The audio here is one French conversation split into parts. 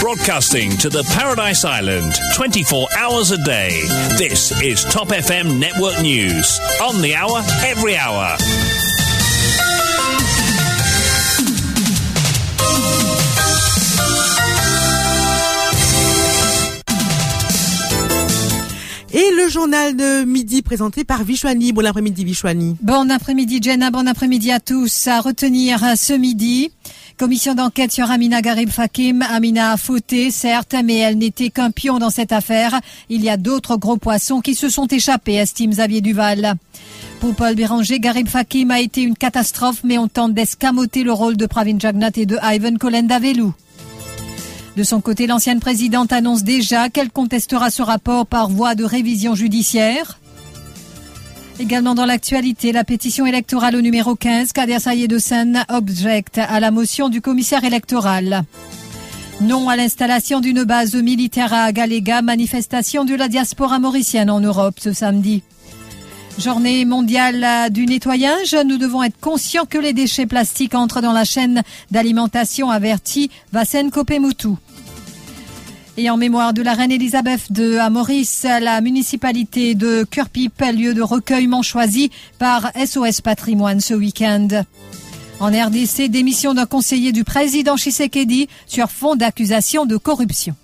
Broadcasting to the Paradise Island 24 hours a day. This is Top FM Network News. On the hour, every hour. Et le journal de midi présenté par Vishwani. Bon après-midi Vishwani. Bon après-midi Jenna, bon après-midi à tous. À retenir ce midi, commission d'enquête sur Amina Garib Fakim. Amina a fauté, certes, mais elle n'était qu'un pion dans cette affaire. Il y a d'autres gros poissons qui se sont échappés, estime Xavier Duval. Pour Paul Béranger, Garib Fakim a été une catastrophe, mais on tente d'escamoter le rôle de Pravin Jagnat et de Ivan Kolendavelou. De son côté, l'ancienne présidente annonce déjà qu'elle contestera ce rapport par voie de révision judiciaire. Également dans l'actualité, la pétition électorale au numéro 15, Kader de Seine objecte à la motion du commissaire électoral. Non à l'installation d'une base militaire à Galega, manifestation de la diaspora mauricienne en Europe ce samedi. Journée mondiale du nettoyage. Nous devons être conscients que les déchets plastiques entrent dans la chaîne d'alimentation, avertit Vassen Kopemutu. Et en mémoire de la reine Elisabeth de Maurice, la municipalité de Curpip, lieu de recueillement choisi par SOS Patrimoine ce week-end. En RDC, démission d'un conseiller du président Shisekedi sur fond d'accusation de corruption.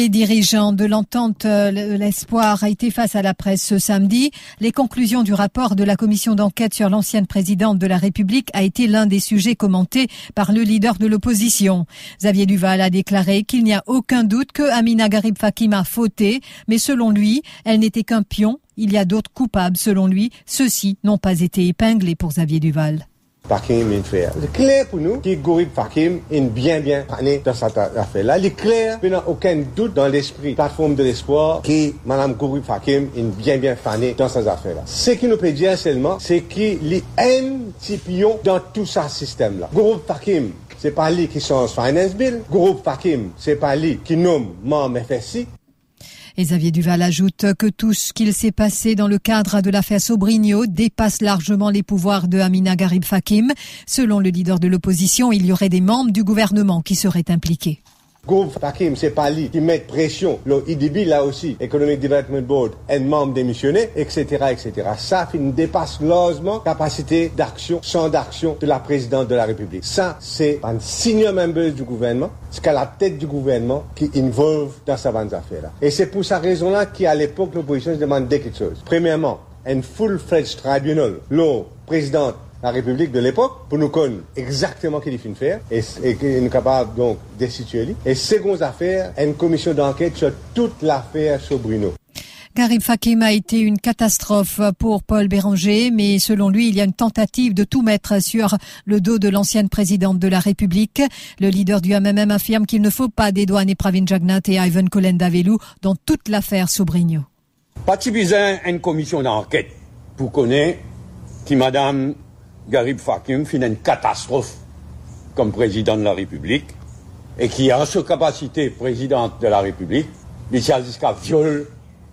Les dirigeants de l'entente euh, L'Espoir a été face à la presse ce samedi. Les conclusions du rapport de la commission d'enquête sur l'ancienne présidente de la République a été l'un des sujets commentés par le leader de l'opposition. Xavier Duval a déclaré qu'il n'y a aucun doute que Amina Garib Fakim a fauté, mais selon lui, elle n'était qu'un pion. Il y a d'autres coupables selon lui. Ceux-ci n'ont pas été épinglés pour Xavier Duval. Fakim in faire. C'est clair pour nous que Gourib Fakim est bien bien pané dans cette affaire-là. Il est clair, a aucun doute dans l'esprit, plateforme de l'espoir, que Mme Gourib Fakim est bien bien fanée dans cette affaire-là. Ce qui nous peut dire seulement, c'est qu'il y a un petit pion dans tout ce système-là. Gourib Fakim, c'est pas lui qui change Finance Bill. Gourib Fakim, c'est pas lui qui nomme membre FSI. Et Xavier Duval ajoute que tout ce qu'il s'est passé dans le cadre de l'affaire Sobrigno dépasse largement les pouvoirs de Amina Garib Fakim. Selon le leader de l'opposition, il y aurait des membres du gouvernement qui seraient impliqués. Groupe Fakim, c'est pas lui qui met pression. Le IDB, là aussi, Economic Development Board, un membre démissionné, etc., etc. Ça, il dépasse largement capacité d'action, champ d'action de la présidente de la République. Ça, c'est un senior member du gouvernement, c'est qu'à la tête du gouvernement qui involve dans sa bande affaire-là. Et c'est pour cette raison-là qu'à l'époque, l'opposition se demandait quelque chose. Premièrement, un full-fledged tribunal. Le président la République de l'époque pour nous connaître exactement ce qu'il faut faire et, et qu'il est capable donc de situer. Et seconde affaire, une commission d'enquête sur toute l'affaire sur Bruno. Garib Fakim a été une catastrophe pour Paul Béranger, mais selon lui, il y a une tentative de tout mettre sur le dos de l'ancienne présidente de la République. Le leader du MMM affirme qu'il ne faut pas dédouaner Pravin Jagnat et Ivan Kolendavelou dans toute l'affaire Sobrigno. Pas besoin une commission d'enquête pour connaître qui Madame Garib Fakim fait une catastrophe comme président de la République et qui, en sa capacité présidente de la République, jusqu'à viole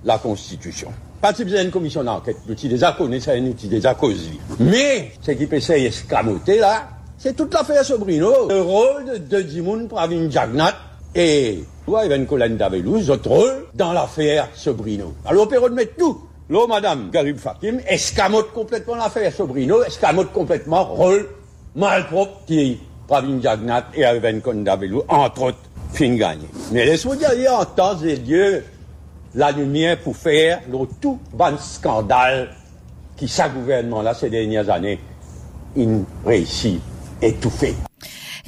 la Constitution. Pas de besoin d'une commission d'enquête. L'outil des accords, c'est un outil des accords. Mais, ce qui peut escamoter là, c'est toute l'affaire Sobrino. Le rôle de Dimoun Pravin Jagnat et toi, Evan Colin Davelou, votre rôle dans l'affaire Sobrino. Alors, on peut mettre tout L'eau, madame Garib Fakim, escamote complètement l'affaire Sobrino, escamote complètement rôle malpropre qui Pravin Jagnat et Alven Kondabelou, entre autres, fin gagné. Mais laisse-moi dire, en temps et lieu, la lumière pour faire le tout bon scandale qui, sa gouvernement-là, ces dernières années, il réussit étouffé.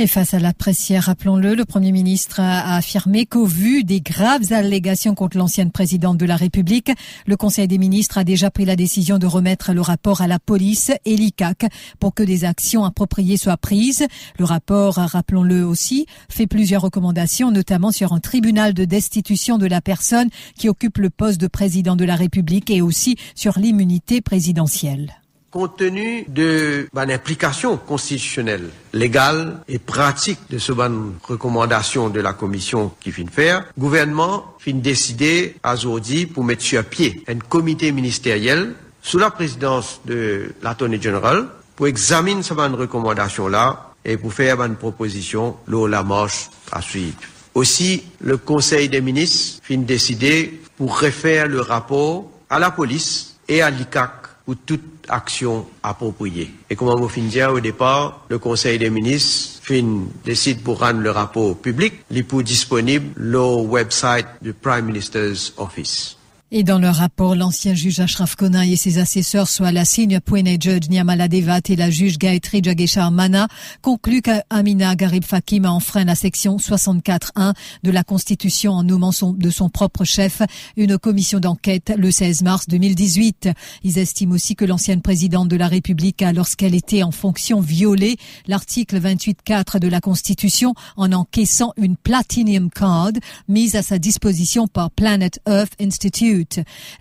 Et face à la pressière, rappelons-le, le Premier ministre a affirmé qu'au vu des graves allégations contre l'ancienne présidente de la République, le Conseil des ministres a déjà pris la décision de remettre le rapport à la police et l'ICAC pour que des actions appropriées soient prises. Le rapport, rappelons-le aussi, fait plusieurs recommandations, notamment sur un tribunal de destitution de la personne qui occupe le poste de président de la République et aussi sur l'immunité présidentielle. Compte tenu de l'implication constitutionnelle, légale et pratique de ce bonne recommandation de la commission qui vient faire, gouvernement fin décidé aujourd'hui pour mettre sur pied un comité ministériel sous la présidence de l'Attorney General pour examiner cette recommandation-là et pour faire une proposition lors la marche à suivre. Aussi, le Conseil des ministres fin décidé pour refaire le rapport à la police et à l'ICAC pour toute action appropriée. Et comme on fin dire au départ, le Conseil des ministres fin décide pour rendre le rapport public, il est disponible le website du Prime Minister's Office. Et dans leur rapport, l'ancien juge Ashraf Kona et ses assesseurs, soit la signe Pwene Judge Nyamala Devat et la juge Gayatri Jageshar Mana, concluent qu'Amina Garib Fakim a enfreint la section 64.1 de la Constitution en nommant son, de son propre chef une commission d'enquête le 16 mars 2018. Ils estiment aussi que l'ancienne présidente de la République a, lorsqu'elle était en fonction, violé l'article 28.4 de la Constitution en encaissant une Platinum Card mise à sa disposition par Planet Earth Institute.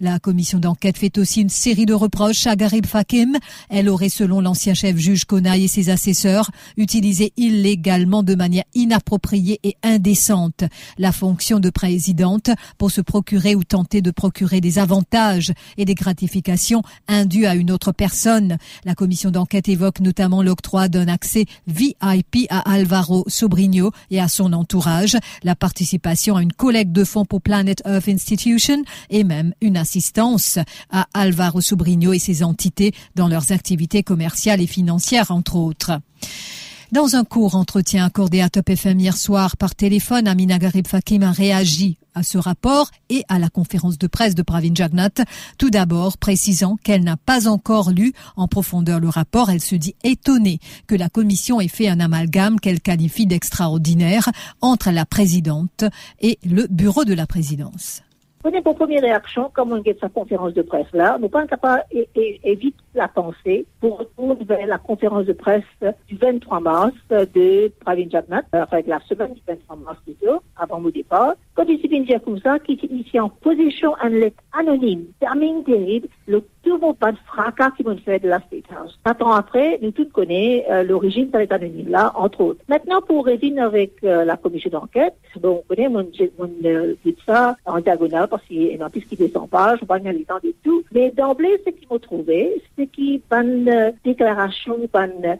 La commission d'enquête fait aussi une série de reproches à Garib Fakim. Elle aurait, selon l'ancien chef juge Konaï et ses assesseurs, utilisé illégalement de manière inappropriée et indécente la fonction de présidente pour se procurer ou tenter de procurer des avantages et des gratifications indues à une autre personne. La commission d'enquête évoque notamment l'octroi d'un accès VIP à Alvaro Sobrinho et à son entourage, la participation à une collecte de fonds pour Planet Earth Institution et même une assistance à Alvaro Sobrinho et ses entités dans leurs activités commerciales et financières, entre autres. Dans un court entretien accordé à Top FM hier soir par téléphone, Amina Garib Fakim a réagi à ce rapport et à la conférence de presse de Pravin Jagnat. Tout d'abord, précisant qu'elle n'a pas encore lu en profondeur le rapport, elle se dit étonnée que la commission ait fait un amalgame qu'elle qualifie d'extraordinaire entre la présidente et le bureau de la présidence. Prenez pour première réaction, comme on get sa conférence de presse là, nous pas capable évite la pensée pour retourner vers la conférence de presse du 23 mars de Pravin Jagnat, avec la semaine du 23 mars plutôt, avant mon départ, comme ça, qui est ici en position en lettre anonyme, termine terrible, le tout pas de fracas qui m'ont fait de la State House. Maintenant après, nous tous connaissons euh, l'origine de anonyme là, entre autres. Maintenant, pour revenir avec euh, la commission d'enquête, bon, on connaît mon, mon euh, dit ça en diagonale parce qu'il y a un qui descend pas, je vois les temps et tout. Mais d'emblée, ce qu'ils m'ont trouvé, c'est qu'il y a une déclaration, une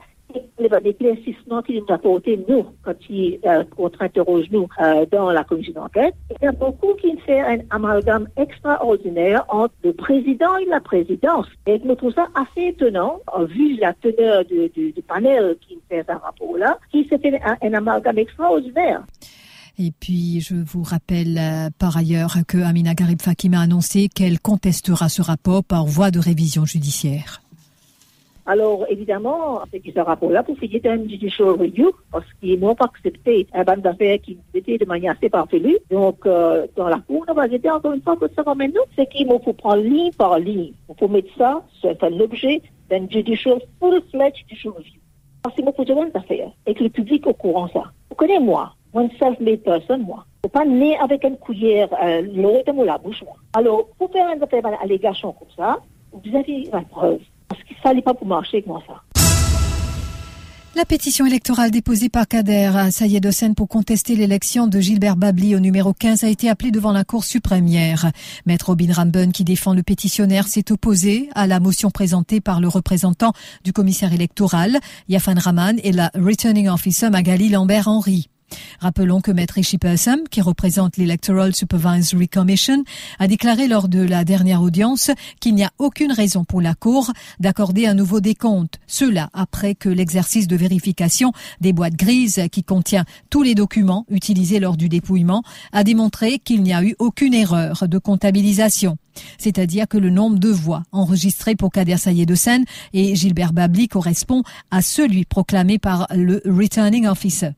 l'éclaircissement qu'il nous a apporté, nous, quand il euh, interroge nous euh, dans la commission d'enquête. Il y a beaucoup qui fait un amalgame extraordinaire entre le président et la présidence. Et je trouve ça assez étonnant, vu la teneur du, panel qui fait ce rapport-là, qui se fait un, amalgame extraordinaire. Et puis, je vous rappelle euh, par ailleurs que Amina Garib Fakim a annoncé qu'elle contestera ce rapport par voie de révision judiciaire. Alors, évidemment, c'est ce rapport-là pour finir un judicial review, parce qu'ils n'ont pas accepté un ban d'affaires qui était de manière assez parfaite. Donc, euh, dans la Cour, on va dire encore une fois que ça va maintenant, c'est qu'il faut prendre ligne par ligne. Il faut mettre ça sur l'objet d'un judicial, full-fledged judicial review. Parce qu'il faut des affaires et que le public est au courant de ça. Vous connaissez moi, one self-made person, moi. Faut pas né avec une cuillère, euh, l'oreille de la bouche, moi. Alors, pour faire une allégation comme ça, vous avez la preuve. Parce qu'il ne fallait pas pour marcher comme ça. La pétition électorale déposée par Kader à Sayed Hossein pour contester l'élection de Gilbert Babli au numéro 15 a été appelée devant la Cour suprême. Maître Robin Ramben, qui défend le pétitionnaire, s'est opposé à la motion présentée par le représentant du commissaire électoral, Yafan Rahman, et la returning officer Magali Lambert-Henry. Rappelons que Maître Ishipasam, qui représente l'Electoral Supervisory Commission, a déclaré lors de la dernière audience qu'il n'y a aucune raison pour la Cour d'accorder un nouveau décompte. Cela après que l'exercice de vérification des boîtes grises qui contient tous les documents utilisés lors du dépouillement a démontré qu'il n'y a eu aucune erreur de comptabilisation c'est-à-dire que le nombre de voix enregistrées pour Kader Hossein et Gilbert Babli correspond à celui proclamé par le Returning Officer.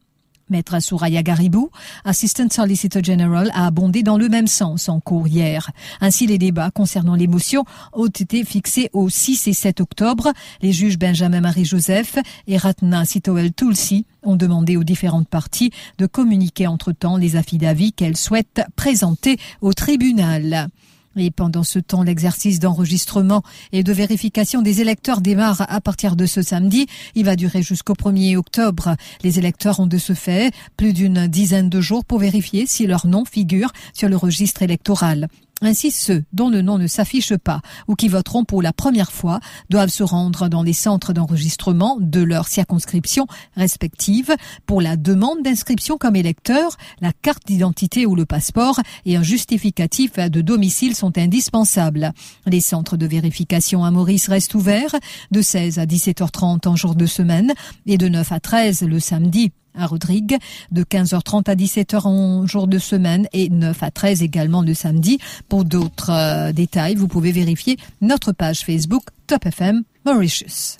Maître Souraya Garibou, Assistant Solicitor General, a abondé dans le même sens en cours hier. Ainsi, les débats concernant l'émotion ont été fixés au 6 et 7 octobre. Les juges Benjamin Marie-Joseph et Ratna Sitoel Tulsi ont demandé aux différentes parties de communiquer entre-temps les affidavits qu'elles souhaitent présenter au tribunal. Et pendant ce temps, l'exercice d'enregistrement et de vérification des électeurs démarre à partir de ce samedi. Il va durer jusqu'au 1er octobre. Les électeurs ont de ce fait plus d'une dizaine de jours pour vérifier si leur nom figure sur le registre électoral. Ainsi, ceux dont le nom ne s'affiche pas ou qui voteront pour la première fois doivent se rendre dans les centres d'enregistrement de leur circonscription respective pour la demande d'inscription comme électeur. La carte d'identité ou le passeport et un justificatif de domicile sont indispensables. Les centres de vérification à Maurice restent ouverts de 16 à 17h30 en jour de semaine et de 9 à 13 le samedi à Rodrigue de 15h30 à 17h en jour de semaine et 9 à 13 également le samedi. Pour d'autres euh, détails, vous pouvez vérifier notre page Facebook Top FM Mauritius.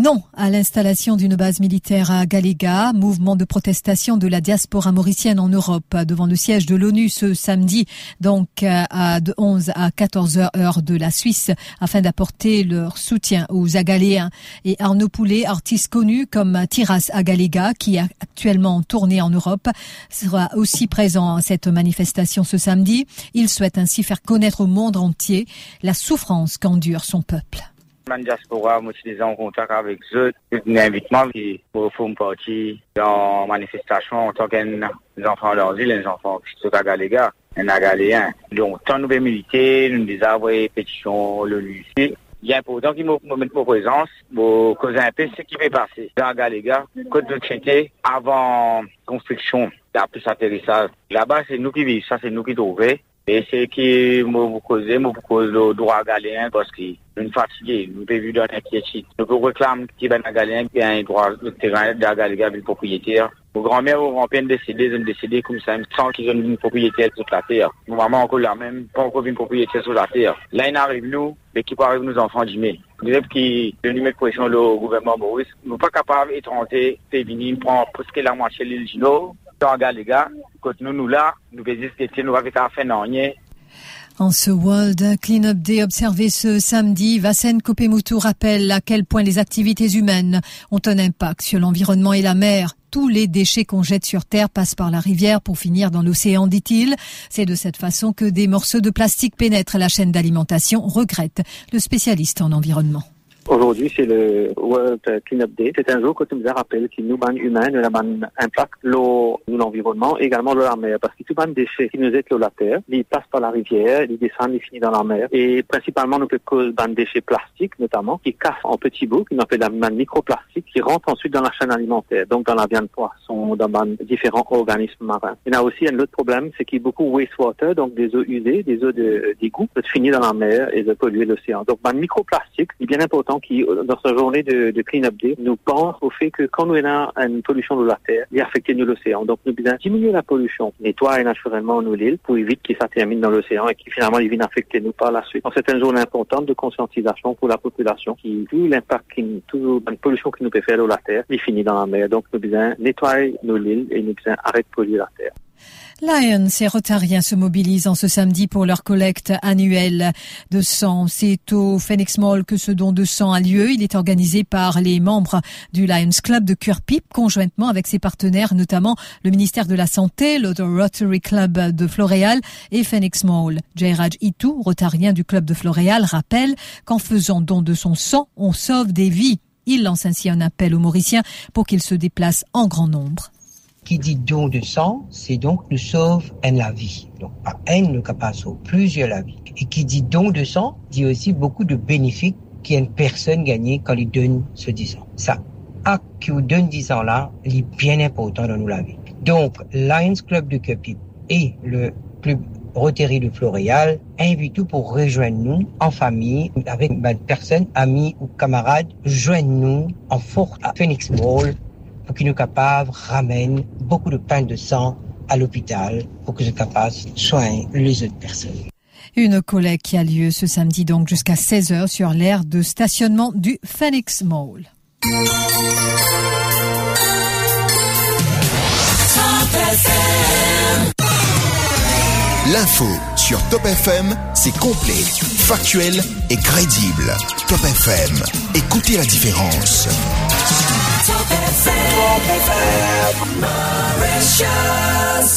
Non à l'installation d'une base militaire à Galega, mouvement de protestation de la diaspora mauricienne en Europe devant le siège de l'ONU ce samedi, donc à de 11 à 14 heures de la Suisse, afin d'apporter leur soutien aux Agaléens. Et Arnaud Poulet, artiste connu comme Tiras Agalega, qui est actuellement tourné en Europe, sera aussi présent à cette manifestation ce samedi. Il souhaite ainsi faire connaître au monde entier la souffrance qu'endure son peuple. Man diaspora, moi, suis en contact avec eux. Un invitement pour faire partie en manifestation en tant de leur ville, les enfants qui sont à Galéga, un Agaléen. Donc, tant nous militer, nous des envoyer pétition, l'ONU. Il est important qu'ils me mettent en présence pour causer un peu ce qui va passer dans Galéga, côte de traité, avant construction, plus atterrissage. Là-bas, c'est nous qui vivons, ça, c'est nous qui trouvons. Et c'est qui me cause, me cause le droit galéen parce que nous fatigués, nous avons vu dans l'inquiétude. Nous réclamons qu'il y a un galéen qui a un droit de terrain de la galéga le propriétaire. Nos grands-mères ont peine décédé, ils ont décédé comme ça, sans qu'ils ont une propriété sur la terre. Nos mamans encore la même, pas encore une propriété sur la terre. Là, il arrive nous, mais qui arrive nos enfants d'Imé. Nous avons qui, de au gouvernement Maurice. Nous ne sommes pas capables d'étrangler, c'est venir prendre presque la moitié de l'île En ce World Cleanup Day observé ce samedi, Vassen Kopemutu rappelle à quel point les activités humaines ont un impact sur l'environnement et la mer. Tous les déchets qu'on jette sur Terre passent par la rivière pour finir dans l'océan, dit-il. C'est de cette façon que des morceaux de plastique pénètrent la chaîne d'alimentation, regrette le spécialiste en environnement. Aujourd'hui, c'est le World Cleanup Day. C'est un jour que nous rappelle que nous, ban humains, nous avons impact l'eau, l'environnement, également l'eau la mer. Parce que tout ban déchets qui nous aident la terre, ils passent par la rivière, ils descendent, ils finissent dans la mer. Et principalement, nous cause ban déchets plastiques, notamment, qui cassent en petits bouts, qui nous appelle la microplastique, qui rentrent ensuite dans la chaîne alimentaire, donc dans la viande poisson, dans différents organismes marins. Il y a aussi un autre problème, c'est qu'il y a beaucoup wastewater, donc des eaux usées, des eaux d'égout, de, qui finissent dans la mer et de polluer l'océan. Donc, ban microplastique, est bien important qui, dans sa journée de, de clean-up day, nous pense au fait que quand nous avons une pollution de la terre, il affecte nous l'océan. Donc, nous devons diminuer la pollution, nettoyer naturellement nos îles pour éviter que ça termine dans l'océan et qui finalement, il vienne affecter nous par la suite. Donc, c'est une journée importante de conscientisation pour la population qui, vu l'impact qui, toute la pollution que nous peut faire de la terre, il finit dans la mer. Donc, nous devons nettoyer nos îles et nous devons arrêter de polluer la terre. Lions et Rotariens se mobilisent en ce samedi pour leur collecte annuelle de sang. C'est au Phoenix Mall que ce don de sang a lieu. Il est organisé par les membres du Lions Club de Curpip, conjointement avec ses partenaires, notamment le ministère de la Santé, le Rotary Club de Floréal et Phoenix Mall. Jairaj Itou, rotarien du club de Floréal, rappelle qu'en faisant don de son sang, on sauve des vies. Il lance ainsi un appel aux Mauriciens pour qu'ils se déplacent en grand nombre qui dit don de sang, c'est donc nous sauve un la vie. Donc, par un, nous capable plusieurs la vie. Et qui dit don de sang, dit aussi beaucoup de bénéfices qu'une personne gagne quand il donne ce 10 ans. Ça, acte qui vous donne 10 ans là, il est bien important dans nous la vie. Donc, Lions Club de Cupid et le club Rotary de Floréal invitent pour rejoindre nous en famille avec une personne, amis ou camarades. Joignez-nous en forte à Phoenix Mall pour qu'ils nous capables ramènent beaucoup de pain de sang à l'hôpital pour que je capable soigner les autres personnes. Une collecte qui a lieu ce samedi donc jusqu'à 16h sur l'aire de stationnement du Phoenix Mall. L'info sur Top FM, c'est complet, factuel et crédible. Top FM, écoutez la différence. Top FM, Mauritius.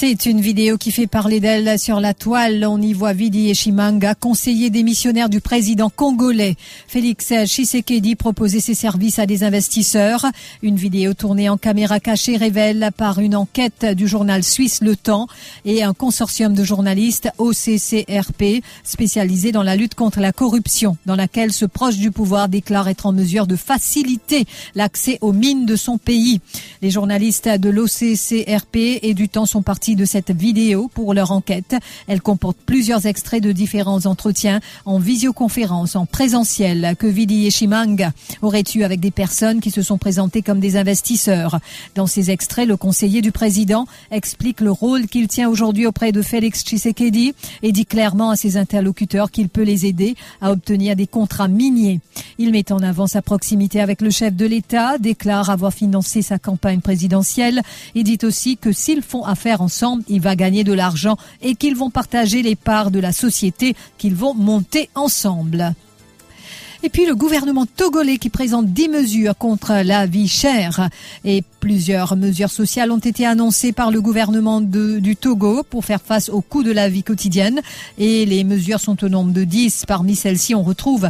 C'est une vidéo qui fait parler d'elle sur la toile. On y voit Vidi Eshimanga, conseiller démissionnaire du président congolais. Félix Tshisekedi proposer ses services à des investisseurs. Une vidéo tournée en caméra cachée révèle par une enquête du journal suisse Le Temps et un consortium de journalistes OCCRP spécialisé dans la lutte contre la corruption, dans laquelle ce proche du pouvoir déclare être en mesure de faciliter l'accès aux mines de son pays. Les journalistes de l'OCCRP et du Temps sont de cette vidéo pour leur enquête. Elle comporte plusieurs extraits de différents entretiens en visioconférence, en présentiel, que Vidi Yeshimanga aurait eu avec des personnes qui se sont présentées comme des investisseurs. Dans ces extraits, le conseiller du président explique le rôle qu'il tient aujourd'hui auprès de Félix Tshisekedi et dit clairement à ses interlocuteurs qu'il peut les aider à obtenir des contrats miniers. Il met en avant sa proximité avec le chef de l'État, déclare avoir financé sa campagne présidentielle et dit aussi que s'ils font affaire ensemble, il va gagner de l'argent et qu'ils vont partager les parts de la société qu'ils vont monter ensemble. Et puis le gouvernement togolais qui présente 10 mesures contre la vie chère. Et plusieurs mesures sociales ont été annoncées par le gouvernement du Togo pour faire face au coût de la vie quotidienne. Et les mesures sont au nombre de 10. Parmi celles-ci, on retrouve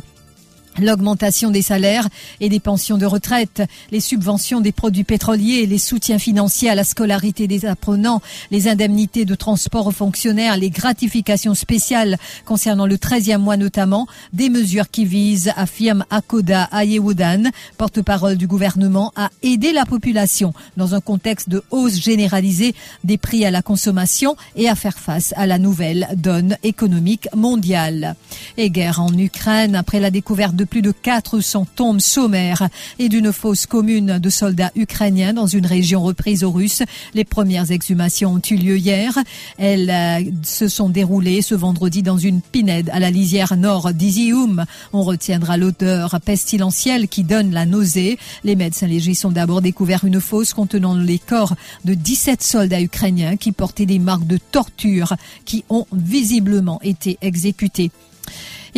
L'augmentation des salaires et des pensions de retraite, les subventions des produits pétroliers, les soutiens financiers à la scolarité des apprenants, les indemnités de transport aux fonctionnaires, les gratifications spéciales concernant le 13e mois notamment, des mesures qui visent, affirme Akoda Ayewudan, porte-parole du gouvernement, à aider la population dans un contexte de hausse généralisée des prix à la consommation et à faire face à la nouvelle donne économique mondiale. Et guerre en Ukraine après la découverte de plus de 400 tombes sommaires et d'une fosse commune de soldats ukrainiens dans une région reprise aux Russes. Les premières exhumations ont eu lieu hier. Elles euh, se sont déroulées ce vendredi dans une pinède à la lisière nord d'Izium. On retiendra l'odeur pestilentielle qui donne la nausée. Les médecins légistes ont d'abord découvert une fosse contenant les corps de 17 soldats ukrainiens qui portaient des marques de torture qui ont visiblement été exécutés.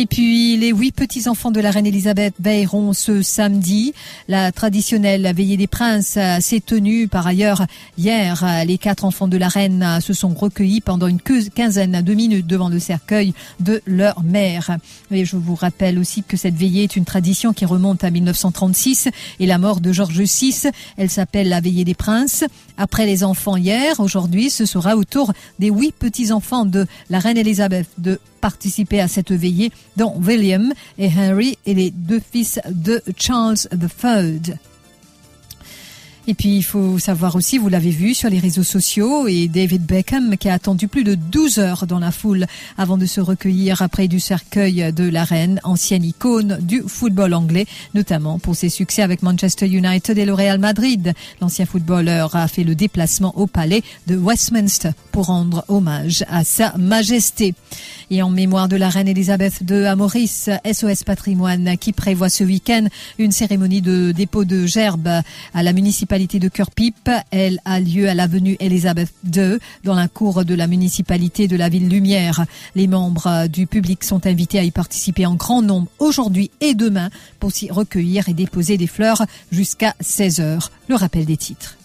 Et puis les huit petits-enfants de la reine Elisabeth veilleront ce samedi. La traditionnelle veillée des princes s'est tenue par ailleurs hier. Les quatre enfants de la reine se sont recueillis pendant une quinzaine de minutes devant le cercueil de leur mère. Et je vous rappelle aussi que cette veillée est une tradition qui remonte à 1936 et la mort de George VI. Elle s'appelle la veillée des princes. Après les enfants hier, aujourd'hui, ce sera au tour des huit petits-enfants de la reine Elisabeth de participer à cette veillée, dont William et Henry et les deux fils de Charles III. Et puis, il faut savoir aussi, vous l'avez vu sur les réseaux sociaux, et David Beckham qui a attendu plus de 12 heures dans la foule avant de se recueillir près du cercueil de la reine, ancienne icône du football anglais, notamment pour ses succès avec Manchester United et le Real Madrid. L'ancien footballeur a fait le déplacement au palais de Westminster pour rendre hommage à sa majesté. Et en mémoire de la reine Elisabeth II à SOS Patrimoine qui prévoit ce week-end une cérémonie de dépôt de gerbes à la municipalité de Cœur-Pipe. Elle a lieu à l'avenue Elisabeth II dans la cour de la municipalité de la ville Lumière. Les membres du public sont invités à y participer en grand nombre aujourd'hui et demain pour s'y recueillir et déposer des fleurs jusqu'à 16 heures. Le rappel des titres.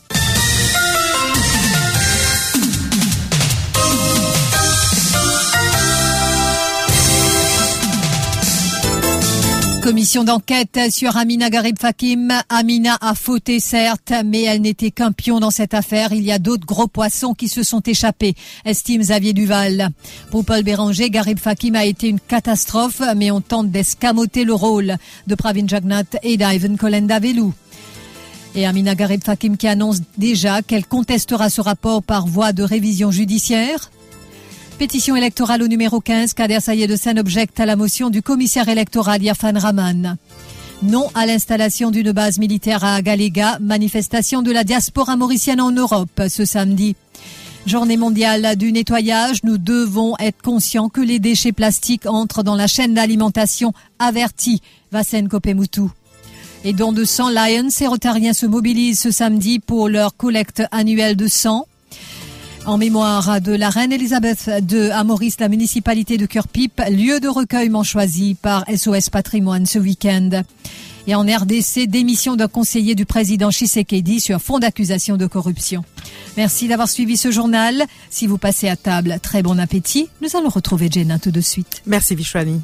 Commission d'enquête sur Amina Garib Fakim. Amina a fauté certes, mais elle n'était qu'un pion dans cette affaire. Il y a d'autres gros poissons qui se sont échappés, estime Xavier Duval. Pour Paul Béranger, Garib Fakim a été une catastrophe, mais on tente d'escamoter le rôle de Pravin Jagnat et d'Ivan Kolenda-Velou. Et Amina Garib Fakim qui annonce déjà qu'elle contestera ce rapport par voie de révision judiciaire. Pétition électorale au numéro 15, Kader Sayed Seine objecte à la motion du commissaire électoral Yafan Rahman. Non à l'installation d'une base militaire à Galega, manifestation de la diaspora mauricienne en Europe ce samedi. Journée mondiale du nettoyage, nous devons être conscients que les déchets plastiques entrent dans la chaîne d'alimentation, averti Vassen Kopemutu. Et dont de sang, Lions et Rotariens se mobilisent ce samedi pour leur collecte annuelle de sang. En mémoire de la reine Elisabeth II à Maurice, la municipalité de Cœur-Pipe, lieu de recueillement choisi par SOS Patrimoine ce week-end. Et en RDC, démission d'un conseiller du président Shisekedi sur fond d'accusation de corruption. Merci d'avoir suivi ce journal. Si vous passez à table, très bon appétit. Nous allons retrouver Jenna tout de suite. Merci Vishwani.